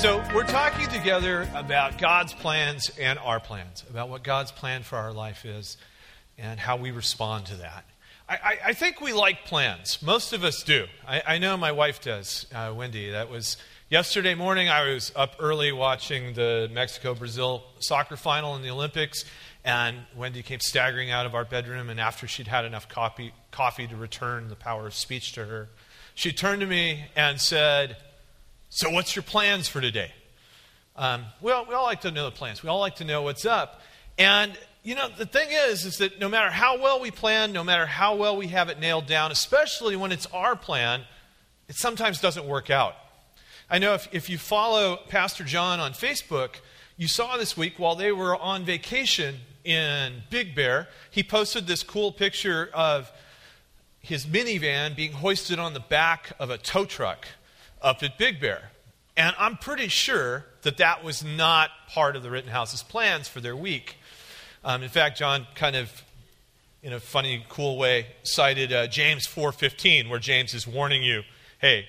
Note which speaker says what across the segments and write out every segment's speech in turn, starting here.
Speaker 1: So we're talking together about God's plans and our plans, about what God's plan for our life is and how we respond to that. I, I, I think we like plans. Most of us do. I, I know my wife does, uh, Wendy. That was yesterday morning. I was up early watching the Mexico Brazil soccer final in the Olympics, and Wendy came staggering out of our bedroom. And after she'd had enough coffee, coffee to return the power of speech to her, she turned to me and said, So, what's your plans for today? Um, well, we all like to know the plans. We all like to know what's up. And, you know, the thing is, is that no matter how well we plan, no matter how well we have it nailed down, especially when it's our plan, it sometimes doesn't work out. I know if, if you follow Pastor John on Facebook, you saw this week while they were on vacation in Big Bear, he posted this cool picture of his minivan being hoisted on the back of a tow truck up at Big Bear. And I'm pretty sure that that was not part of the Rittenhouse's plans for their week. Um, in fact, John kind of, in a funny, cool way, cited uh, James 4:15, where James is warning you, "Hey,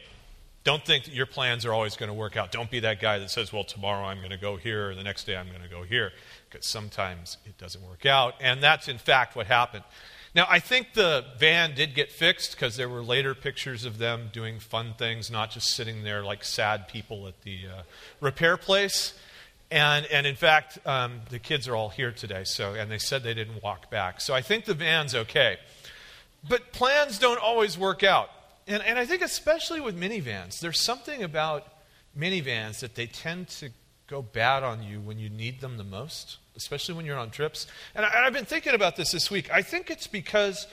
Speaker 1: don't think that your plans are always going to work out. Don't be that guy that says, well, tomorrow I'm going to go here, or the next day I'm going to go here, because sometimes it doesn't work out. And that's, in fact, what happened. Now, I think the van did get fixed because there were later pictures of them doing fun things, not just sitting there like sad people at the uh, repair place. And, and in fact, um, the kids are all here today, so, and they said they didn't walk back. So I think the van's okay. But plans don't always work out. And, and I think, especially with minivans, there's something about minivans that they tend to go bad on you when you need them the most, especially when you're on trips. And, I, have been thinking about this this week. I think it's because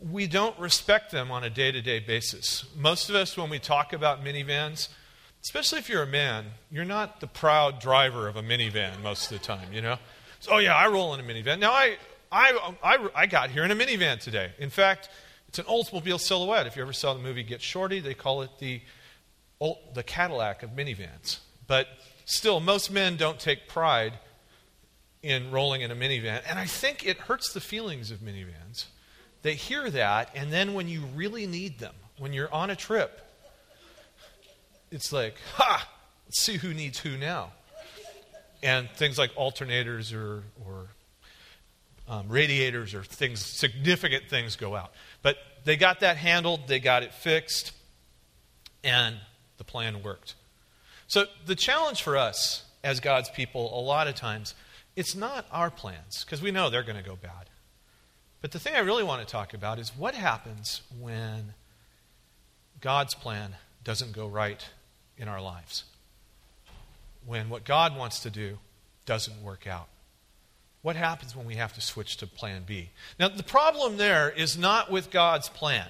Speaker 1: we don't respect them on a day to day basis. Most of us, when we talk about minivans, especially if you're a man, you're not the proud driver of a minivan most of the time, you know? So, oh, yeah, I roll in a minivan. Now, I, I, I, I got here in a minivan today. In fact, it's an Oldsmobile Silhouette. If you ever saw the movie Get Shorty, they call it the, the Cadillac of minivans. But still, most men don't take pride in rolling in a minivan. And I think it hurts the feelings of minivans. They hear that, and then when you really need them, when you're on a trip, it's like, ha, let's see who needs who now. And things like alternators or, or um, radiators or things, significant things go out. But they got that handled, they got it fixed, and the plan worked. So the challenge for us as God's people, a lot of times, it's not our plans, because we know they're going to go bad. But the thing I really want to talk about is what happens when God's plan doesn't go right in our lives. When what God wants to do doesn't work out. What happens when we have to switch to plan B? Now, the problem there is not with God's plan.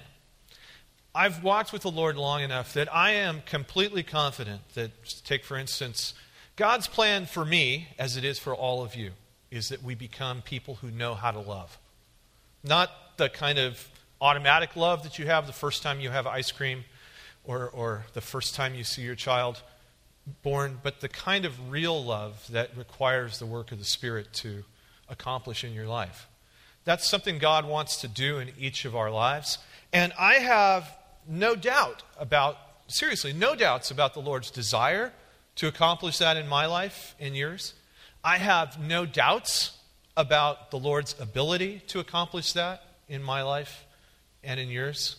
Speaker 1: I've walked with the Lord long enough that I am completely confident that, take for instance, God's plan for me, as it is for all of you, is that we become people who know how to love. Not the kind of automatic love that you have the first time you have ice cream or, or the first time you see your child born, but the kind of real love that requires the work of the Spirit to accomplish in your life. That's something God wants to do in each of our lives. And I have no doubt about, seriously, no doubts about the Lord's desire to accomplish that in my life, in yours. I have no doubts about the Lord's ability to accomplish that in my life and in yours.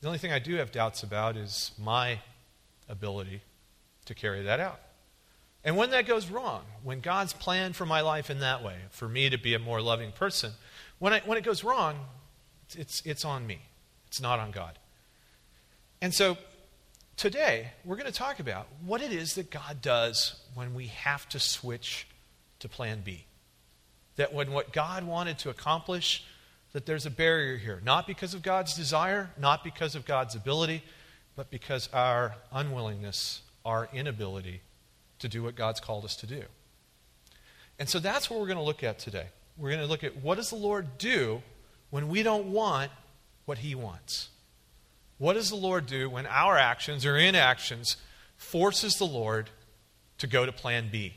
Speaker 1: The only thing I do have doubts about is my ability to carry that out. And when that goes wrong, when God's plan for my life in that way, for me to be a more loving person, when, I, when it goes wrong, it's, it's on me. It's not on God. And so today, we're going to talk about what it is that God does when we have to switch to plan B. That when what God wanted to accomplish that there's a barrier here, not because of God's desire, not because of God's ability, but because our unwillingness, our inability to do what God's called us to do. And so that's what we're going to look at today. We're going to look at what does the Lord do when we don't want what he wants? What does the Lord do when our actions or inactions forces the Lord to go to plan B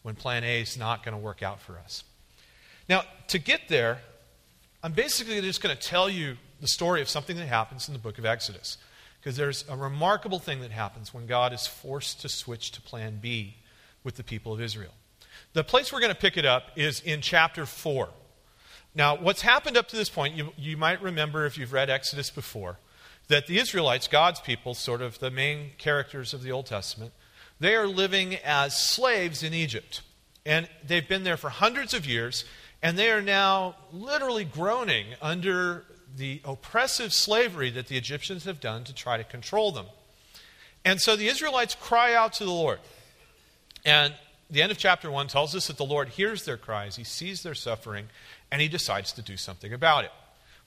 Speaker 1: when plan A is not going to work out for us? Now, to get there, I'm basically just going to tell you the story of something that happens in the book of Exodus. because there's a remarkable thing that happens when God is forced to switch to plan B with the people of Israel. The place we're going to pick it up is in chapter 4. Now, what's happened up to this point, you, you might remember if you've read Exodus before, that the Israelites, God's people, sort of the main characters of the Old Testament, they are living as slaves in Egypt. And they've been there for hundreds of years, and they are now literally groaning under the oppressive slavery that the Egyptians have done to try to control them. And so the Israelites cry out to the Lord. And the end of chapter 1 tells us that the Lord hears their cries, he sees their suffering, and he decides to do something about it.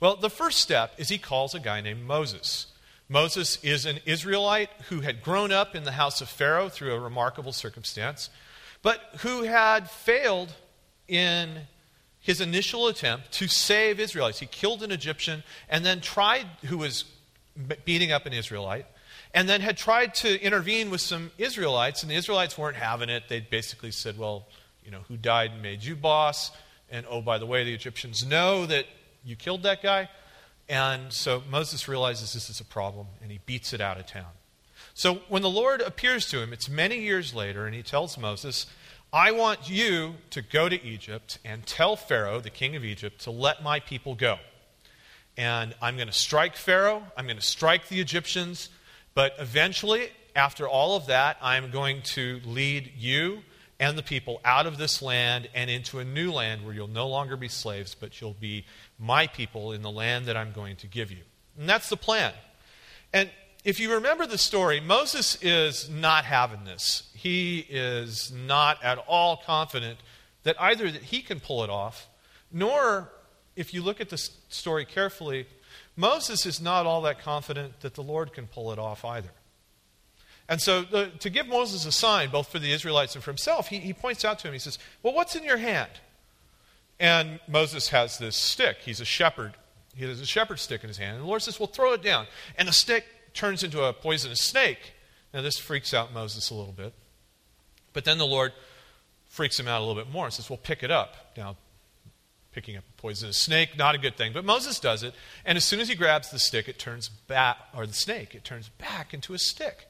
Speaker 1: Well, the first step is he calls a guy named Moses. Moses is an Israelite who had grown up in the house of Pharaoh through a remarkable circumstance, but who had failed in his initial attempt to save Israelites. He killed an Egyptian and then tried, who was beating up an Israelite, and then had tried to intervene with some Israelites, and the Israelites weren't having it. They basically said, Well, you know, who died and made you boss? And oh, by the way, the Egyptians know that you killed that guy. And so Moses realizes this is a problem, and he beats it out of town. So when the Lord appears to him, it's many years later, and he tells Moses, I want you to go to Egypt and tell Pharaoh, the king of Egypt, to let my people go. And I'm going to strike Pharaoh, I'm going to strike the Egyptians, but eventually, after all of that, I'm going to lead you and the people out of this land and into a new land where you'll no longer be slaves, but you'll be my people in the land that I'm going to give you. And that's the plan. And if you remember the story, Moses is not having this. He is not at all confident that either that he can pull it off, nor, if you look at the story carefully, Moses is not all that confident that the Lord can pull it off either. And so, to give Moses a sign, both for the Israelites and for himself, he, he points out to him, he says, Well, what's in your hand? And Moses has this stick. He's a shepherd. He has a shepherd stick in his hand. And the Lord says, Well, throw it down. And the stick turns into a poisonous snake. Now, this freaks out Moses a little bit. But then the Lord freaks him out a little bit more and says, Well, pick it up. Now, picking up a poisonous snake, not a good thing. But Moses does it. And as soon as he grabs the stick, it turns back, or the snake, it turns back into a stick.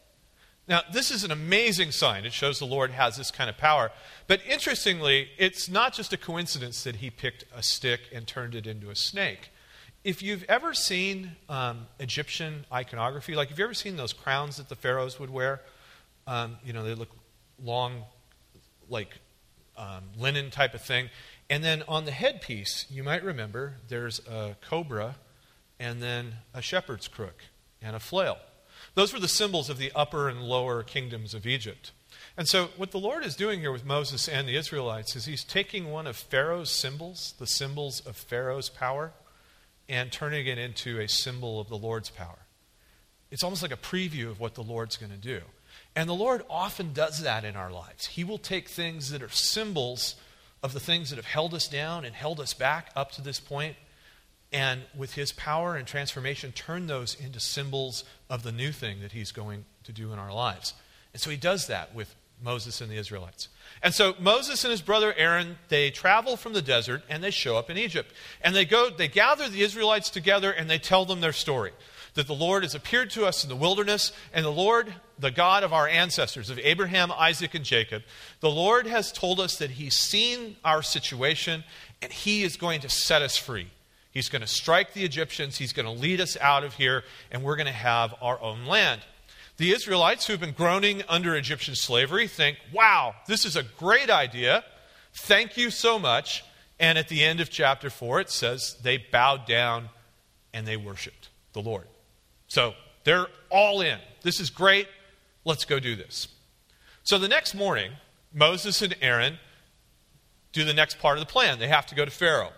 Speaker 1: Now, this is an amazing sign. It shows the Lord has this kind of power. But interestingly, it's not just a coincidence that he picked a stick and turned it into a snake. If you've ever seen um, Egyptian iconography, like have you ever seen those crowns that the pharaohs would wear? Um, you know, they look long, like um, linen type of thing. And then on the headpiece, you might remember there's a cobra and then a shepherd's crook and a flail. Those were the symbols of the upper and lower kingdoms of Egypt. And so, what the Lord is doing here with Moses and the Israelites is he's taking one of Pharaoh's symbols, the symbols of Pharaoh's power, and turning it into a symbol of the Lord's power. It's almost like a preview of what the Lord's going to do. And the Lord often does that in our lives. He will take things that are symbols of the things that have held us down and held us back up to this point, and with his power and transformation, turn those into symbols of the new thing that he's going to do in our lives. And so he does that with Moses and the Israelites. And so Moses and his brother Aaron, they travel from the desert and they show up in Egypt. And they go, they gather the Israelites together and they tell them their story. That the Lord has appeared to us in the wilderness, and the Lord, the God of our ancestors, of Abraham, Isaac, and Jacob, the Lord has told us that He's seen our situation and He is going to set us free. He's going to strike the Egyptians, He's going to lead us out of here, and we're going to have our own land. The Israelites who've been groaning under Egyptian slavery think, wow, this is a great idea. Thank you so much. And at the end of chapter 4, it says they bowed down and they worshiped the Lord. So they're all in. This is great. Let's go do this. So the next morning, Moses and Aaron do the next part of the plan. They have to go to Pharaoh.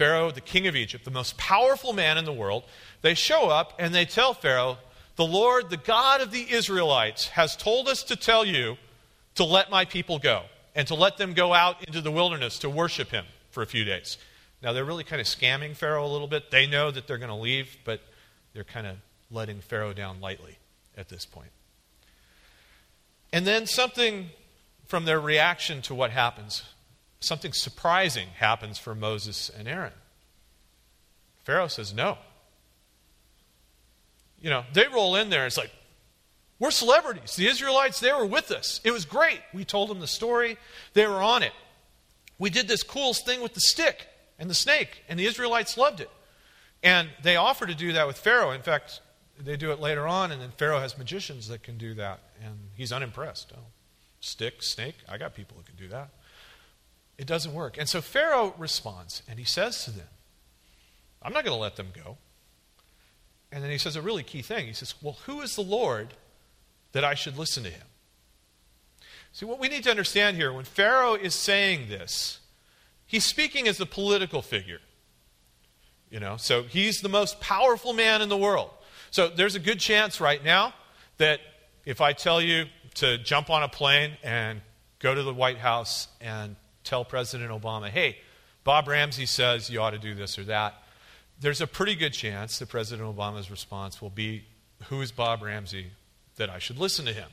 Speaker 1: Pharaoh, the king of Egypt, the most powerful man in the world, they show up and they tell Pharaoh, The Lord, the God of the Israelites, has told us to tell you to let my people go and to let them go out into the wilderness to worship him for a few days. Now, they're really kind of scamming Pharaoh a little bit. They know that they're going to leave, but they're kind of letting Pharaoh down lightly at this point. And then something from their reaction to what happens something surprising happens for Moses and Aaron. Pharaoh says, No. You know, they roll in there, and it's like, we're celebrities. The Israelites, they were with us. It was great. We told them the story, they were on it. We did this cool thing with the stick and the snake, and the Israelites loved it. And they offer to do that with Pharaoh. In fact, they do it later on, and then Pharaoh has magicians that can do that, and he's unimpressed. Oh, stick, snake, I got people who can do that. It doesn't work. And so Pharaoh responds, and he says to them, I'm not going to let them go. And then he says a really key thing. He says, Well, who is the Lord that I should listen to him? See, what we need to understand here, when Pharaoh is saying this, he's speaking as a political figure. You know, so he's the most powerful man in the world. So there's a good chance right now that if I tell you to jump on a plane and go to the White House and tell President Obama, hey, Bob Ramsey says you ought to do this or that, there's a pretty good chance that President Obama's response will be, Who is Bob Ramsey that I should listen to him?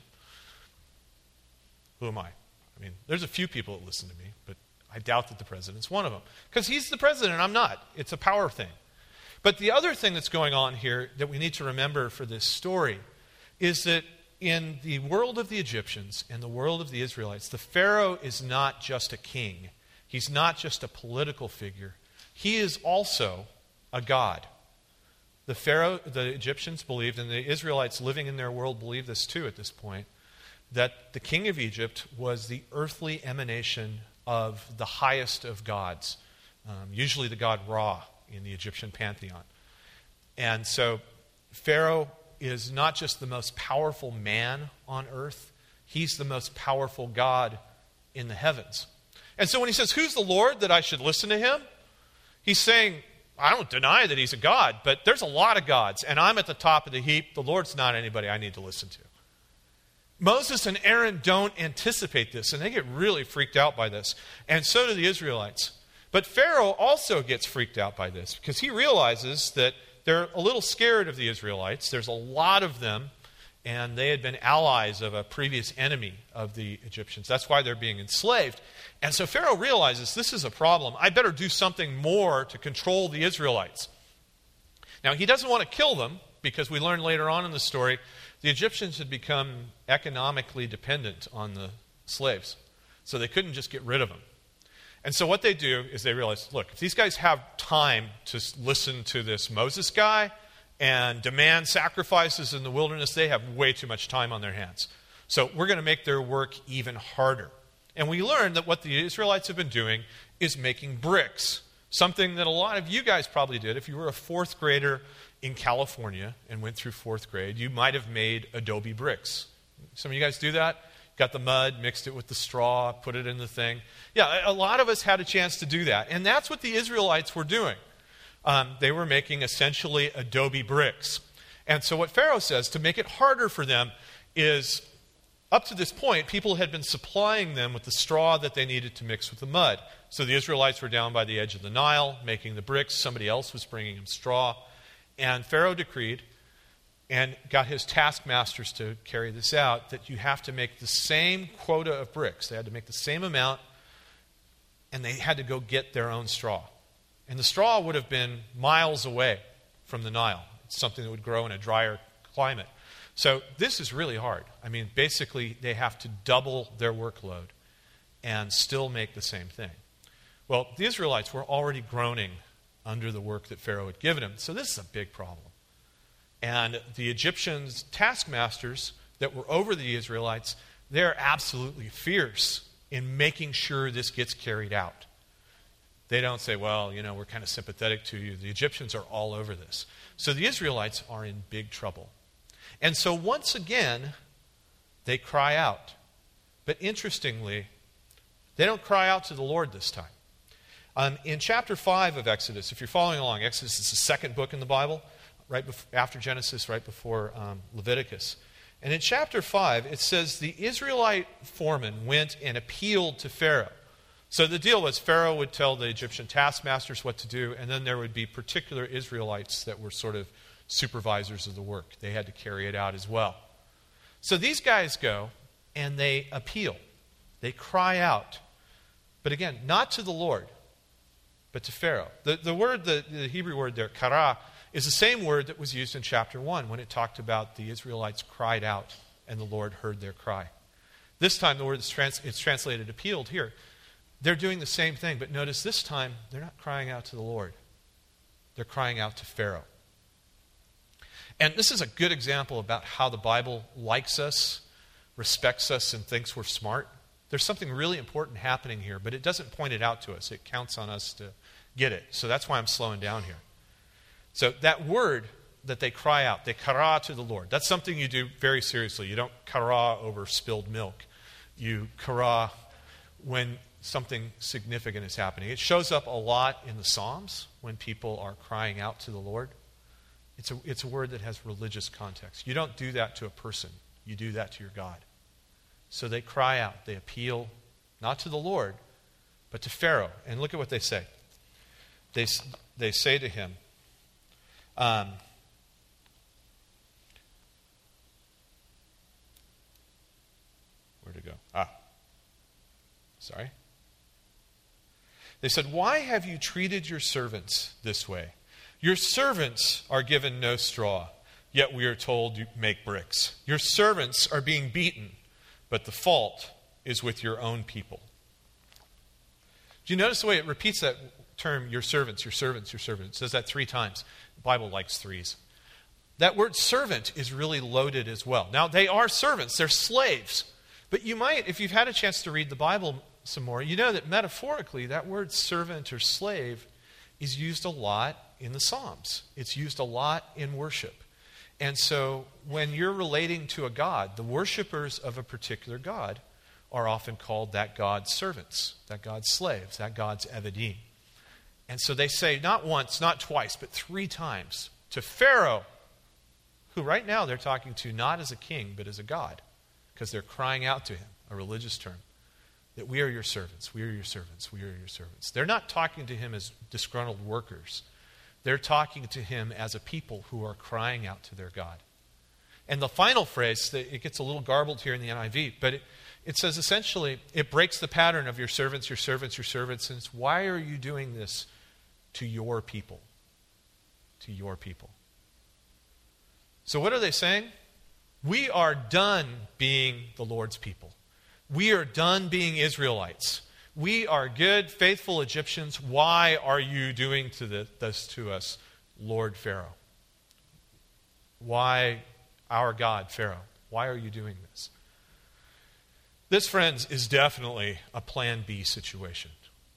Speaker 1: Who am I? I mean, there's a few people that listen to me, but I doubt that the president's one of them. Because he's the president, I'm not. It's a power thing. But the other thing that's going on here that we need to remember for this story is that in the world of the Egyptians and the world of the Israelites, the Pharaoh is not just a king, he's not just a political figure, he is also a god. The Pharaoh, the Egyptians believed, and the Israelites living in their world believed this too at this point, that the king of Egypt was the earthly emanation of the highest of gods, um, usually the god Ra in the Egyptian pantheon. And so Pharaoh is not just the most powerful man on earth, he's the most powerful God in the heavens. And so when he says, Who's the Lord that I should listen to him? He's saying, I don't deny that he's a God, but there's a lot of gods, and I'm at the top of the heap. The Lord's not anybody I need to listen to. Moses and Aaron don't anticipate this, and they get really freaked out by this. And so do the Israelites. But Pharaoh also gets freaked out by this because he realizes that they're a little scared of the Israelites. There's a lot of them, and they had been allies of a previous enemy of the Egyptians. That's why they're being enslaved. And so Pharaoh realizes this is a problem. I better do something more to control the Israelites. Now, he doesn't want to kill them because we learn later on in the story the Egyptians had become economically dependent on the slaves. So they couldn't just get rid of them. And so what they do is they realize look, if these guys have time to listen to this Moses guy and demand sacrifices in the wilderness, they have way too much time on their hands. So we're going to make their work even harder. And we learn that what the Israelites have been doing is making bricks, something that a lot of you guys probably did. If you were a fourth grader in California and went through fourth grade, you might have made adobe bricks. Some of you guys do that? Got the mud, mixed it with the straw, put it in the thing. Yeah, a lot of us had a chance to do that. And that's what the Israelites were doing. Um, they were making essentially adobe bricks. And so, what Pharaoh says to make it harder for them is up to this point, people had been supplying them with the straw that they needed to mix with the mud. So the Israelites were down by the edge of the Nile making the bricks. Somebody else was bringing them straw. And Pharaoh decreed and got his taskmasters to carry this out that you have to make the same quota of bricks. They had to make the same amount, and they had to go get their own straw. And the straw would have been miles away from the Nile. It's something that would grow in a drier climate. So this is really hard. I mean, basically, they have to double their workload and still make the same thing. Well, the Israelites were already groaning under the work that Pharaoh had given them, so this is a big problem. And the Egyptians' taskmasters that were over the Israelites, they're absolutely fierce in making sure this gets carried out. They don't say, well, you know, we're kind of sympathetic to you. The Egyptians are all over this. So the Israelites are in big trouble. And so once again, they cry out. But interestingly, they don't cry out to the Lord this time. Um, in chapter 5 of Exodus, if you're following along, Exodus is the second book in the Bible right bef- after Genesis, right before um, Leviticus. And in chapter 5, it says the Israelite foreman went and appealed to Pharaoh. So the deal was Pharaoh would tell the Egyptian taskmasters what to do, and then there would be particular Israelites that were sort of supervisors of the work. They had to carry it out as well. So these guys go and they appeal, they cry out. But again, not to the Lord, but to Pharaoh. The, the word, the, the Hebrew word there, kara, is the same word that was used in chapter 1 when it talked about the Israelites cried out and the Lord heard their cry. This time, the word is trans- it's translated appealed here. They're doing the same thing, but notice this time, they're not crying out to the Lord. They're crying out to Pharaoh. And this is a good example about how the Bible likes us, respects us, and thinks we're smart. There's something really important happening here, but it doesn't point it out to us. It counts on us to get it. So that's why I'm slowing down here. So that word that they cry out, they kara to the Lord, that's something you do very seriously. You don't kara over spilled milk. You kara when something significant is happening. It shows up a lot in the Psalms when people are crying out to the Lord. It's a, it's a word that has religious context. You don't do that to a person, you do that to your God. So they cry out, they appeal not to the Lord, but to Pharaoh. And look at what they say. They, they say to him, um, where to go? Ah, sorry. They said, Why have you treated your servants this way? Your servants are given no straw, yet we are told you make bricks. Your servants are being beaten but the fault is with your own people. Do you notice the way it repeats that term, your servants, your servants, your servants? It says that three times. Bible likes threes. That word servant is really loaded as well. Now, they are servants, they're slaves. But you might, if you've had a chance to read the Bible some more, you know that metaphorically, that word servant or slave is used a lot in the Psalms. It's used a lot in worship. And so when you're relating to a God, the worshippers of a particular God are often called that God's servants, that God's slaves, that God's evadim. And so they say not once, not twice, but three times to Pharaoh, who right now they're talking to not as a king, but as a God, because they're crying out to him, a religious term, that we are your servants, we are your servants, we are your servants. They're not talking to him as disgruntled workers. They're talking to him as a people who are crying out to their God. And the final phrase, it gets a little garbled here in the NIV, but it, it says essentially, it breaks the pattern of your servants, your servants, your servants, and it's why are you doing this to your people? To your people. So, what are they saying? We are done being the Lord's people. We are done being Israelites. We are good, faithful Egyptians. Why are you doing to this to us, Lord Pharaoh? Why, our God, Pharaoh? Why are you doing this? This, friends, is definitely a plan B situation.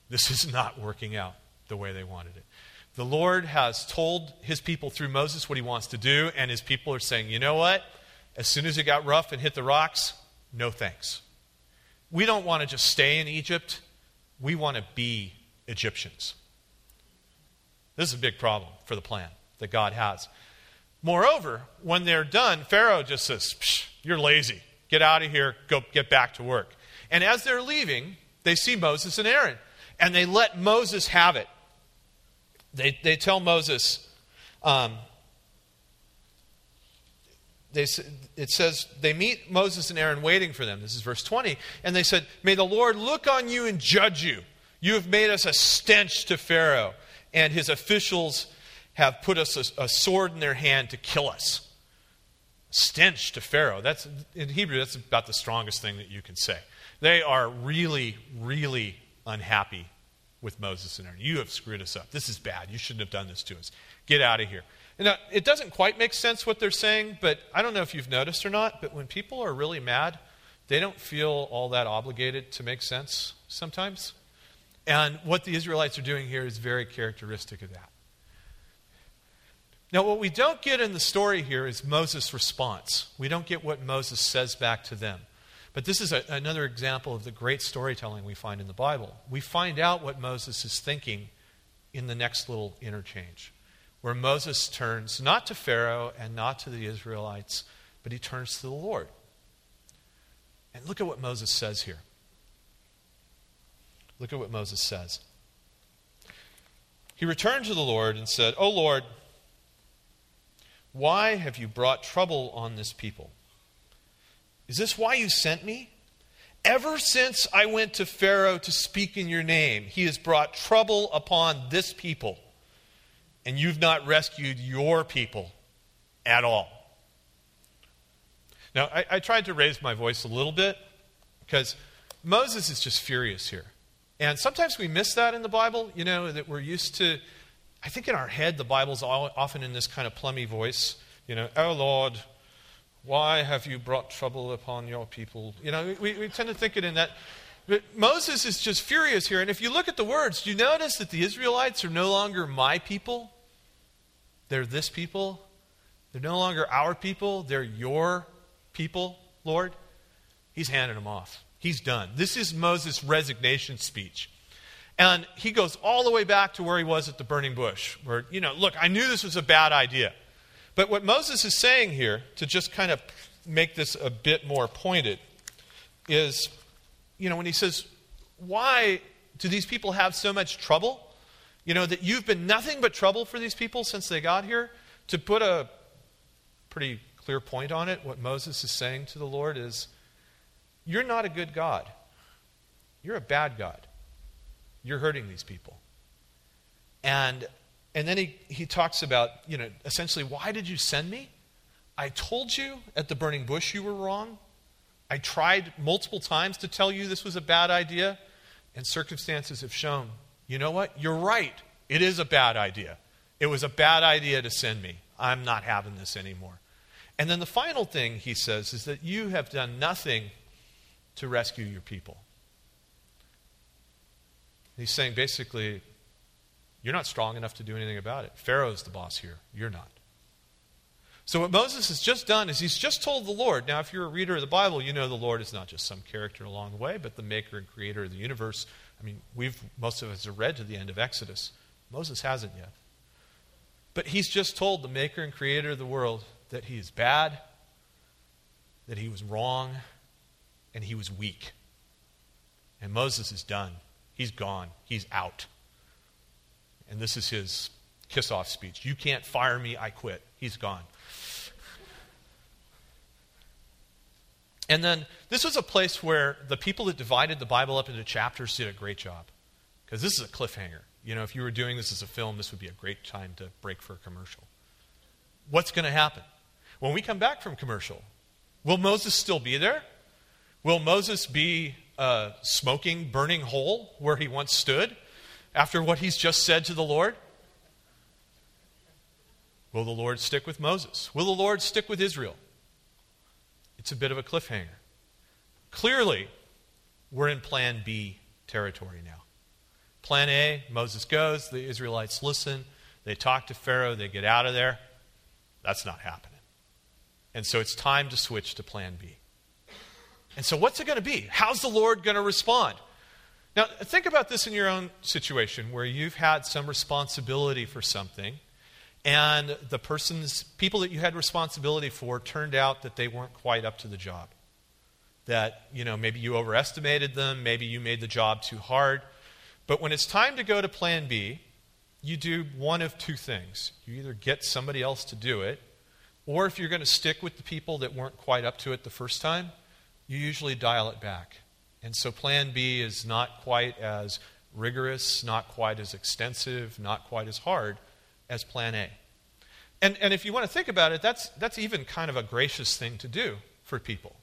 Speaker 1: This is not working out the way they wanted it. The Lord has told his people through Moses what he wants to do, and his people are saying, you know what? As soon as it got rough and hit the rocks, no thanks. We don't want to just stay in Egypt. We want to be Egyptians. This is a big problem for the plan that God has. Moreover, when they're done, Pharaoh just says, You're lazy. Get out of here. Go get back to work. And as they're leaving, they see Moses and Aaron. And they let Moses have it. They, they tell Moses, um, they, it says they meet Moses and Aaron waiting for them. This is verse 20. And they said, May the Lord look on you and judge you. You have made us a stench to Pharaoh, and his officials have put us a, a sword in their hand to kill us. Stench to Pharaoh. That's in Hebrew, that's about the strongest thing that you can say. They are really, really unhappy with Moses and Aaron. You have screwed us up. This is bad. You shouldn't have done this to us. Get out of here. Now, it doesn't quite make sense what they're saying, but I don't know if you've noticed or not, but when people are really mad, they don't feel all that obligated to make sense sometimes. And what the Israelites are doing here is very characteristic of that. Now, what we don't get in the story here is Moses' response. We don't get what Moses says back to them. But this is a, another example of the great storytelling we find in the Bible. We find out what Moses is thinking in the next little interchange where Moses turns not to Pharaoh and not to the Israelites, but he turns to the Lord. And look at what Moses says here. Look at what Moses says. He returned to the Lord and said, O Lord, why have you brought trouble on this people? Is this why you sent me? Ever since I went to Pharaoh to speak in your name, he has brought trouble upon this people and you've not rescued your people at all. Now, I, I tried to raise my voice a little bit because Moses is just furious here. And sometimes we miss that in the Bible, you know, that we're used to. I think in our head, the Bible's all, often in this kind of plummy voice, you know, oh Lord, why have you brought trouble upon your people? You know, we, we tend to think it in that. But Moses is just furious here. And if you look at the words, do you notice that the Israelites are no longer my people? They're this people. They're no longer our people. They're your people, Lord. He's handing them off. He's done. This is Moses' resignation speech. And he goes all the way back to where he was at the burning bush, where, you know, look, I knew this was a bad idea. But what Moses is saying here, to just kind of make this a bit more pointed, is, you know, when he says, Why do these people have so much trouble? You know, that you've been nothing but trouble for these people since they got here. To put a pretty clear point on it, what Moses is saying to the Lord is, You're not a good God. You're a bad God. You're hurting these people. And and then he, he talks about, you know, essentially, why did you send me? I told you at the burning bush you were wrong. I tried multiple times to tell you this was a bad idea, and circumstances have shown, you know what? You're right. It is a bad idea. It was a bad idea to send me. I'm not having this anymore. And then the final thing he says is that you have done nothing to rescue your people. He's saying basically, you're not strong enough to do anything about it. Pharaoh's the boss here. You're not. So, what Moses has just done is he's just told the Lord. Now, if you're a reader of the Bible, you know the Lord is not just some character along the way, but the maker and creator of the universe. I mean, we've, most of us have read to the end of Exodus. Moses hasn't yet. But he's just told the maker and creator of the world that he is bad, that he was wrong, and he was weak. And Moses is done. He's gone. He's out. And this is his kiss off speech. You can't fire me, I quit. He's gone. And then this was a place where the people that divided the Bible up into chapters did a great job. Because this is a cliffhanger. You know, if you were doing this as a film, this would be a great time to break for a commercial. What's going to happen? When we come back from commercial, will Moses still be there? Will Moses be a smoking, burning hole where he once stood? After what he's just said to the Lord? Will the Lord stick with Moses? Will the Lord stick with Israel? It's a bit of a cliffhanger. Clearly, we're in plan B territory now. Plan A, Moses goes, the Israelites listen, they talk to Pharaoh, they get out of there. That's not happening. And so it's time to switch to plan B. And so, what's it going to be? How's the Lord going to respond? Now, think about this in your own situation where you've had some responsibility for something, and the person's people that you had responsibility for turned out that they weren't quite up to the job. That, you know, maybe you overestimated them, maybe you made the job too hard. But when it's time to go to plan B, you do one of two things. You either get somebody else to do it, or if you're going to stick with the people that weren't quite up to it the first time, you usually dial it back. And so plan B is not quite as rigorous, not quite as extensive, not quite as hard as plan A. And, and if you want to think about it, that's, that's even kind of a gracious thing to do for people.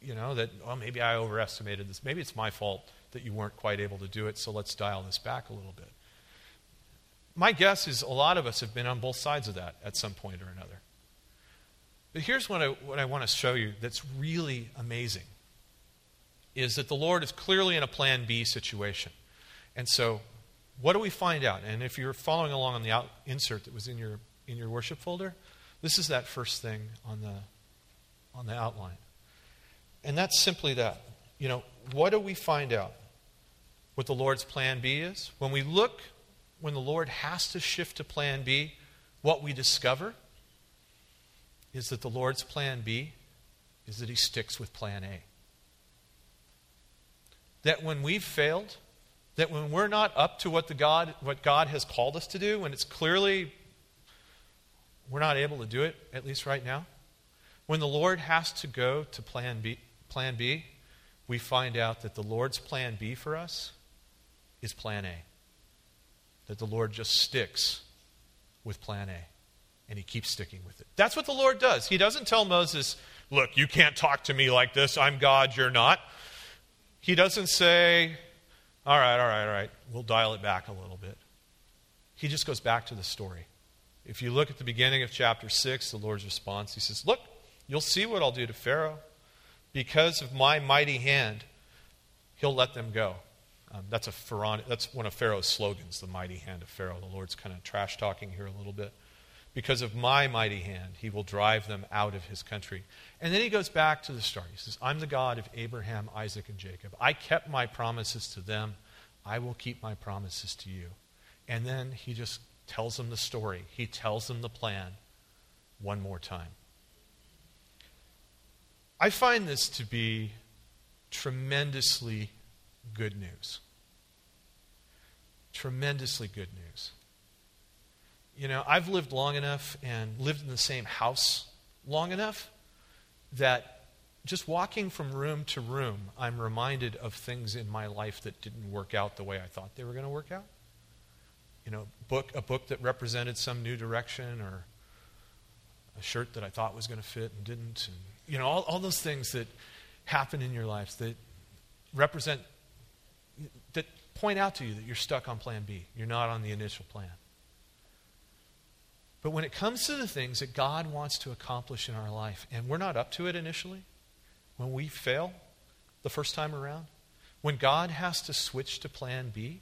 Speaker 1: You know, that, well, maybe I overestimated this. Maybe it's my fault that you weren't quite able to do it, so let's dial this back a little bit. My guess is a lot of us have been on both sides of that at some point or another. But here's what I, what I want to show you that's really amazing is that the Lord is clearly in a plan B situation. And so, what do we find out? And if you're following along on the out, insert that was in your, in your worship folder, this is that first thing on the, on the outline. And that's simply that. You know, what do we find out? What the Lord's plan B is? When we look, when the Lord has to shift to plan B, what we discover is that the Lord's plan B is that he sticks with plan A that when we've failed, that when we're not up to what, the God, what God has called us to do, when it's clearly we're not able to do it, at least right now, when the Lord has to go to plan B, plan B, we find out that the Lord's plan B for us is plan A. That the Lord just sticks with plan A. And he keeps sticking with it. That's what the Lord does. He doesn't tell Moses, Look, you can't talk to me like this. I'm God, you're not. He doesn't say, All right, all right, all right. We'll dial it back a little bit. He just goes back to the story. If you look at the beginning of chapter 6, the Lord's response, he says, Look, you'll see what I'll do to Pharaoh. Because of my mighty hand, he'll let them go. Um, that's, a Pharaoh, that's one of Pharaoh's slogans, the mighty hand of Pharaoh. The Lord's kind of trash talking here a little bit. Because of my mighty hand, he will drive them out of his country. And then he goes back to the start. He says, I'm the God of Abraham, Isaac, and Jacob. I kept my promises to them. I will keep my promises to you. And then he just tells them the story, he tells them the plan one more time. I find this to be tremendously good news. Tremendously good news. You know, I've lived long enough and lived in the same house long enough that just walking from room to room, I'm reminded of things in my life that didn't work out the way I thought they were going to work out. You know, book a book that represented some new direction or a shirt that I thought was going to fit and didn't and you know all, all those things that happen in your life that represent that point out to you that you're stuck on plan B. You're not on the initial plan. But when it comes to the things that God wants to accomplish in our life, and we're not up to it initially, when we fail the first time around, when God has to switch to plan B,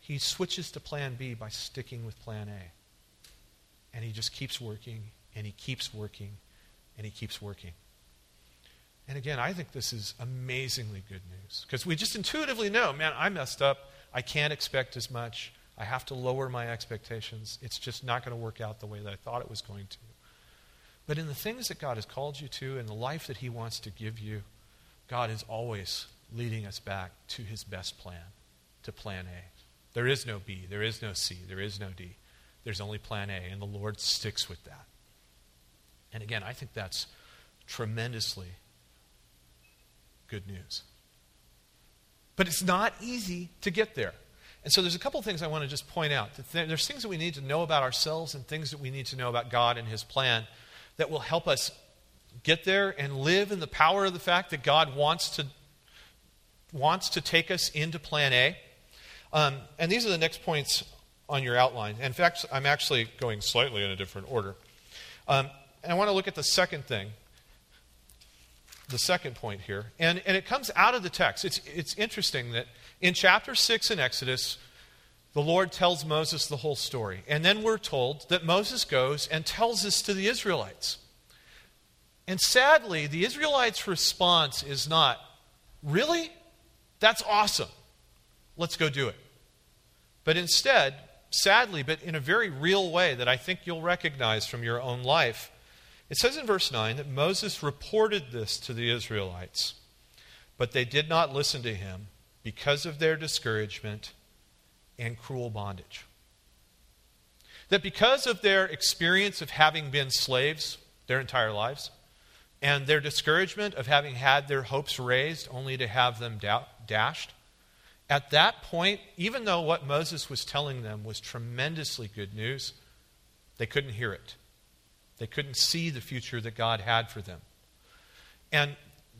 Speaker 1: he switches to plan B by sticking with plan A. And he just keeps working, and he keeps working, and he keeps working. And again, I think this is amazingly good news because we just intuitively know, man, I messed up. I can't expect as much. I have to lower my expectations. It's just not going to work out the way that I thought it was going to. But in the things that God has called you to, in the life that He wants to give you, God is always leading us back to His best plan, to plan A. There is no B, there is no C, there is no D. There's only plan A, and the Lord sticks with that. And again, I think that's tremendously good news. But it's not easy to get there. And so there's a couple things I want to just point out. There's things that we need to know about ourselves and things that we need to know about God and His plan that will help us get there and live in the power of the fact that God wants to, wants to take us into plan A. Um, and these are the next points on your outline. In fact, I'm actually going slightly in a different order. Um, and I want to look at the second thing the second point here. And, and it comes out of the text. It's, it's interesting that in chapter 6 in Exodus, the Lord tells Moses the whole story. And then we're told that Moses goes and tells this to the Israelites. And sadly, the Israelites' response is not, Really? That's awesome. Let's go do it. But instead, sadly, but in a very real way that I think you'll recognize from your own life, it says in verse 9 that Moses reported this to the Israelites, but they did not listen to him because of their discouragement and cruel bondage. That because of their experience of having been slaves their entire lives, and their discouragement of having had their hopes raised only to have them da- dashed, at that point, even though what Moses was telling them was tremendously good news, they couldn't hear it. They couldn't see the future that God had for them. And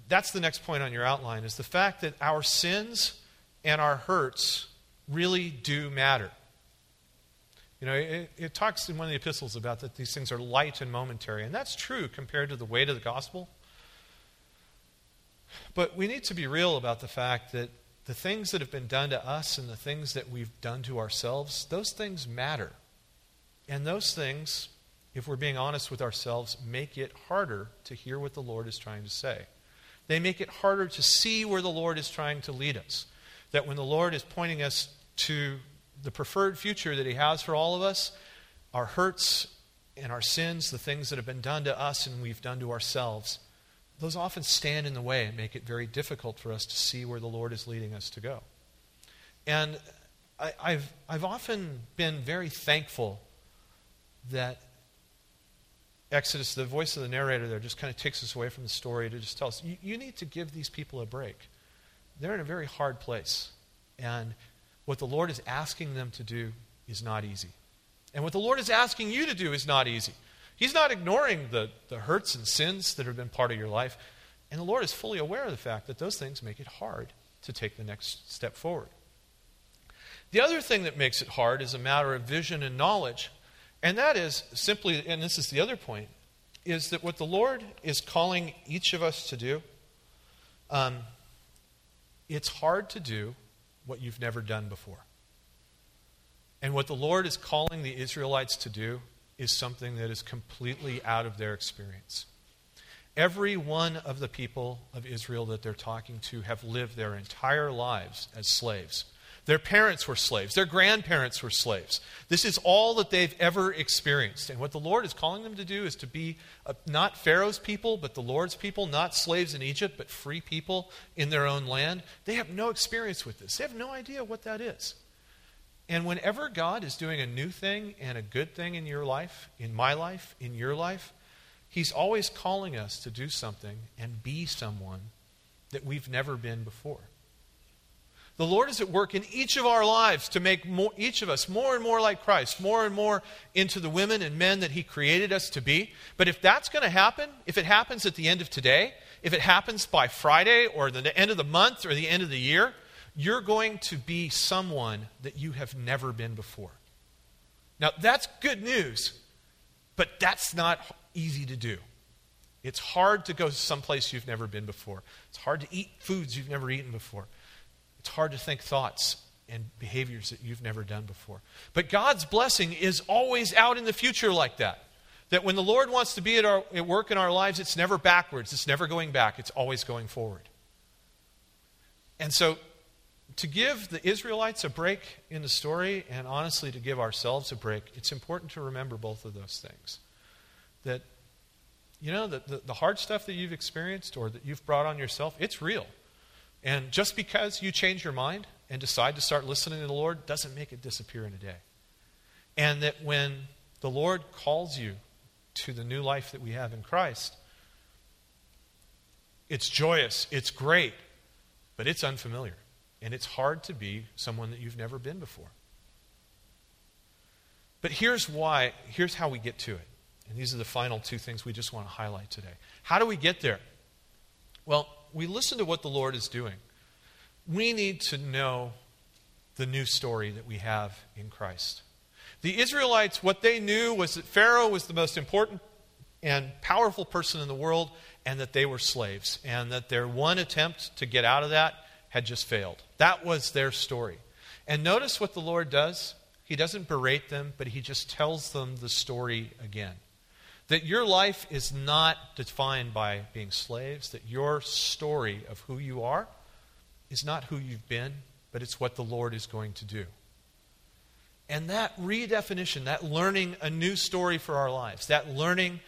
Speaker 1: that's the next point on your outline is the fact that our sins and our hurts really do matter. You know, it, it, talks in one of the epistles about that these things are light and momentary, and that's true compared to the weight of the gospel. But we need to be real about the fact that the things that have been done to us and the things that we've done to ourselves, those things matter. And those things if we're being honest with ourselves, make it harder to hear what the Lord is trying to say. They make it harder to see where the Lord is trying to lead us. That when the Lord is pointing us to the preferred future that He has for all of us, our hurts and our sins, the things that have been done to us and we've done to ourselves, those often stand in the way and make it very difficult for us to see where the Lord is leading us to go. And I, have I've often been very thankful that Exodus, the voice of the narrator there just kind of takes us away from the story to just tell us you, you need to give these people a break. They're in a very hard place. And what the Lord is asking them to do is not easy. And what the Lord is asking you to do is not easy. He's not ignoring the, the hurts and sins that have been part of your life. And the Lord is fully aware of the fact that those things make it hard to take the next step forward. The other thing that makes it hard is a matter of vision and knowledge. And that is simply, and this is the other point, is that what the Lord is calling each of us to do, um, it's hard to do what you've never done before. And what the Lord is calling the Israelites to do is something that is completely out of their experience. Every one of the people of Israel that they're talking to have lived their entire lives as slaves. Their parents were slaves. Their grandparents were slaves. This is all that they've ever experienced. And what the Lord is calling them to do is to be a, not Pharaoh's people, but the Lord's people, not slaves in Egypt, but free people in their own land. They have no experience with this, they have no idea what that is. And whenever God is doing a new thing and a good thing in your life, in my life, in your life, He's always calling us to do something and be someone that we've never been before. The Lord is at work in each of our lives to make more, each of us more and more like Christ, more and more into the women and men that He created us to be. But if that's going to happen, if it happens at the end of today, if it happens by Friday or the end of the month or the end of the year, you're going to be someone that you have never been before. Now, that's good news, but that's not easy to do. It's hard to go someplace you've never been before. It's hard to eat foods you've never eaten before. It's hard to think thoughts and behaviors that you've never done before. But God's blessing is always out in the future like that. That when the Lord wants to be at, our, at work in our lives, it's never backwards, it's never going back, it's always going forward. And so, to give the Israelites a break in the story, and honestly to give ourselves a break, it's important to remember both of those things. That, you know, the, the, the hard stuff that you've experienced or that you've brought on yourself, it's real. And just because you change your mind and decide to start listening to the Lord doesn't make it disappear in a day. And that when the Lord calls you to the new life that we have in Christ, it's joyous, it's great, but it's unfamiliar. And it's hard to be someone that you've never been before. But here's why, here's how we get to it. And these are the final two things we just want to highlight today. How do we get there? Well, we listen to what the Lord is doing. We need to know the new story that we have in Christ. The Israelites, what they knew was that Pharaoh was the most important and powerful person in the world, and that they were slaves, and that their one attempt to get out of that had just failed. That was their story. And notice what the Lord does. He doesn't berate them, but he just tells them the story again. That your life is not defined by being slaves, that your story of who you are is not who you've been, but it's what the Lord is going to do. And that redefinition, that learning a new story for our lives, that learning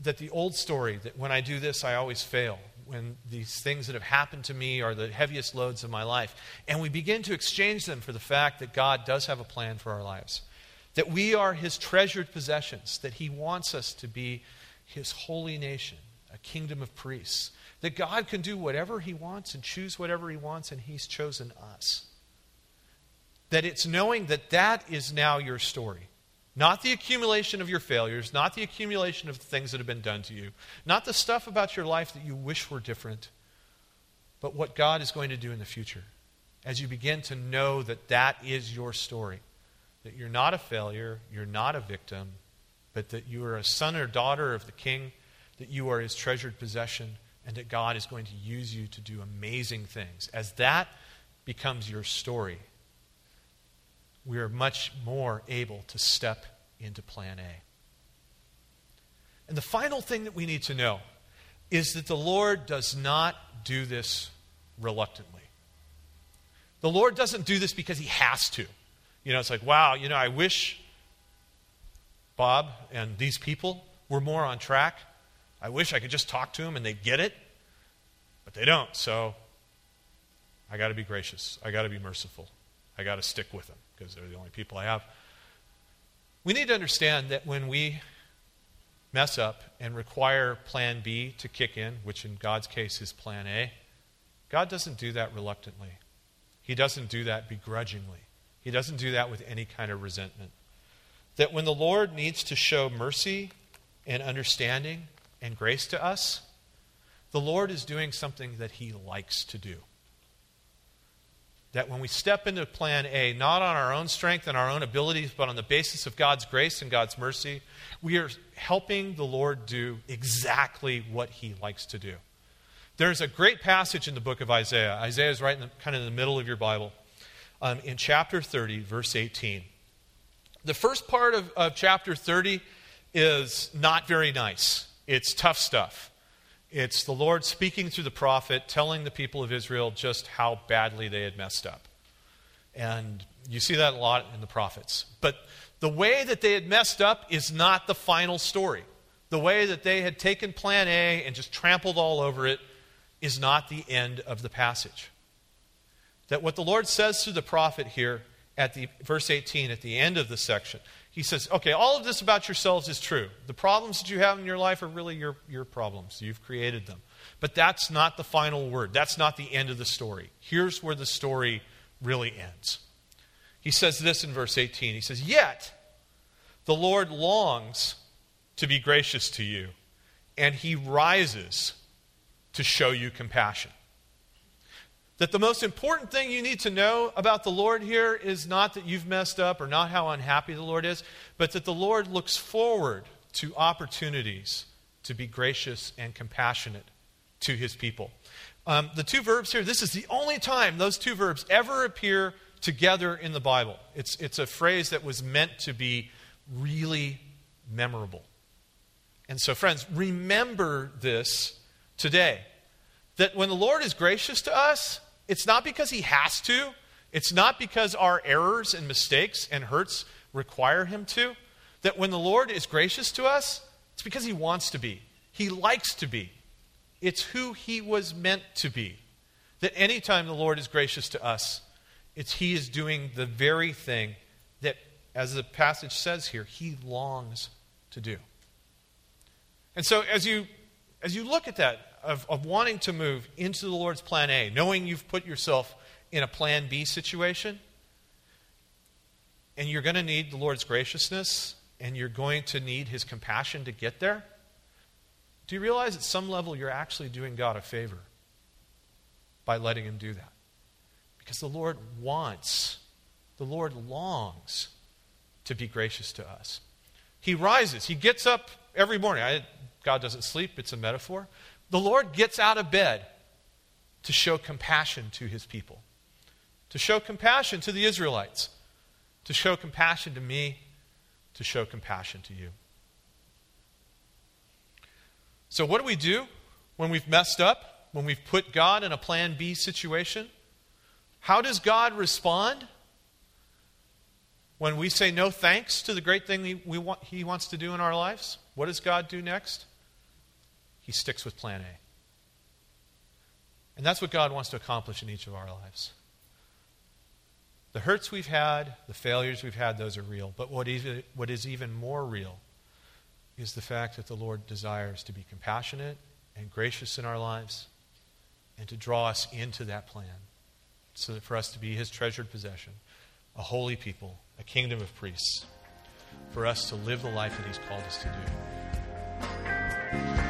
Speaker 1: that the old story, that when I do this, I always fail, when these things that have happened to me are the heaviest loads of my life, and we begin to exchange them for the fact that God does have a plan for our lives that we are his treasured possessions, that he wants us to be his holy nation, a kingdom of priests, that God can do whatever he wants and choose whatever he wants, and he's chosen us. That it's knowing that that is now your story. Not the accumulation of your failures, not the accumulation of the things that have been done to you, not the stuff about your life that you wish were different, but what God is going to do in the future as you begin to know that that is your story that you're not a failure, you're not a victim, but that you are a son or daughter of the king, that you are his treasured possession, and that God is going to use you to do amazing things. As that becomes your story, we are much more able to step into plan A. And the final thing that we need to know is that the Lord does not do this reluctantly. The Lord doesn't do this because he has to. You know, it's like, wow, you know, I wish Bob and these people were more on track. I wish I could just talk to them and they'd get it, but they don't. So I got to be gracious. I got to be merciful. I got to stick with them because they're the only people I have. We need to understand that when we mess up and require plan B to kick in, which in God's case is plan A, God doesn't do that reluctantly. He doesn't do that begrudgingly. He doesn't do that with any kind of resentment. that when the Lord needs to show mercy and understanding and grace to us, the Lord is doing something that He likes to do. That when we step into plan A, not on our own strength and our own abilities, but on the basis of God's grace and God's mercy, we are helping the Lord do exactly what He likes to do. There's a great passage in the book of Isaiah. Isaiah is right in the, kind of in the middle of your Bible. Um, in chapter 30, verse 18. The first part of, of chapter 30 is not very nice. It's tough stuff. It's the Lord speaking through the prophet, telling the people of Israel just how badly they had messed up. And you see that a lot in the prophets. But the way that they had messed up is not the final story. The way that they had taken plan A and just trampled all over it is not the end of the passage. That what the Lord says through the prophet here at the verse 18 at the end of the section he says, okay, all of this about yourselves is true. The problems that you have in your life are really your, your problems. You've created them. But that's not the final word. That's not the end of the story. Here's where the story really ends. He says this in verse 18. He says, Yet the Lord longs to be gracious to you, and he rises to show you compassion that the most important thing you need to know about the Lord here is not that you've messed up or not how unhappy the Lord is, but that the Lord looks forward to opportunities to be gracious and compassionate to his people. Um, the two verbs here, this is the only time those two verbs ever appear together in the Bible. It's, it's a phrase that was meant to be really memorable. And so, friends, remember this today that when the Lord is gracious to us, it's not because he has to, it's not because our errors and mistakes and hurts require him to. That when the Lord is gracious to us, it's because he wants to be. He likes to be. It's who he was meant to be. That anytime the Lord is gracious to us, it's he is doing the very thing that, as the passage says here, he longs to do. And so as you as you look at that, of, of wanting to move into the Lord's plan A, knowing you've put yourself in a plan B situation, and you're going to need the Lord's graciousness, and you're going to need his compassion to get there, do you realize at some level you're actually doing God a favor by letting him do that? Because the Lord wants, the Lord longs to be gracious to us. He rises, he gets up every morning. I, God doesn't sleep, it's a metaphor. The Lord gets out of bed to show compassion to his people, to show compassion to the Israelites, to show compassion to me, to show compassion to you. So, what do we do when we've messed up, when we've put God in a plan B situation? How does God respond when we say no thanks to the great thing he, we want, he wants to do in our lives? What does God do next? He sticks with plan A. And that's what God wants to accomplish in each of our lives. The hurts we've had, the failures we've had, those are real. But what is, what is even more real is the fact that the Lord desires to be compassionate and gracious in our lives and to draw us into that plan so that for us to be his treasured possession, a holy people, a kingdom of priests, for us to live the life that he's called us to do.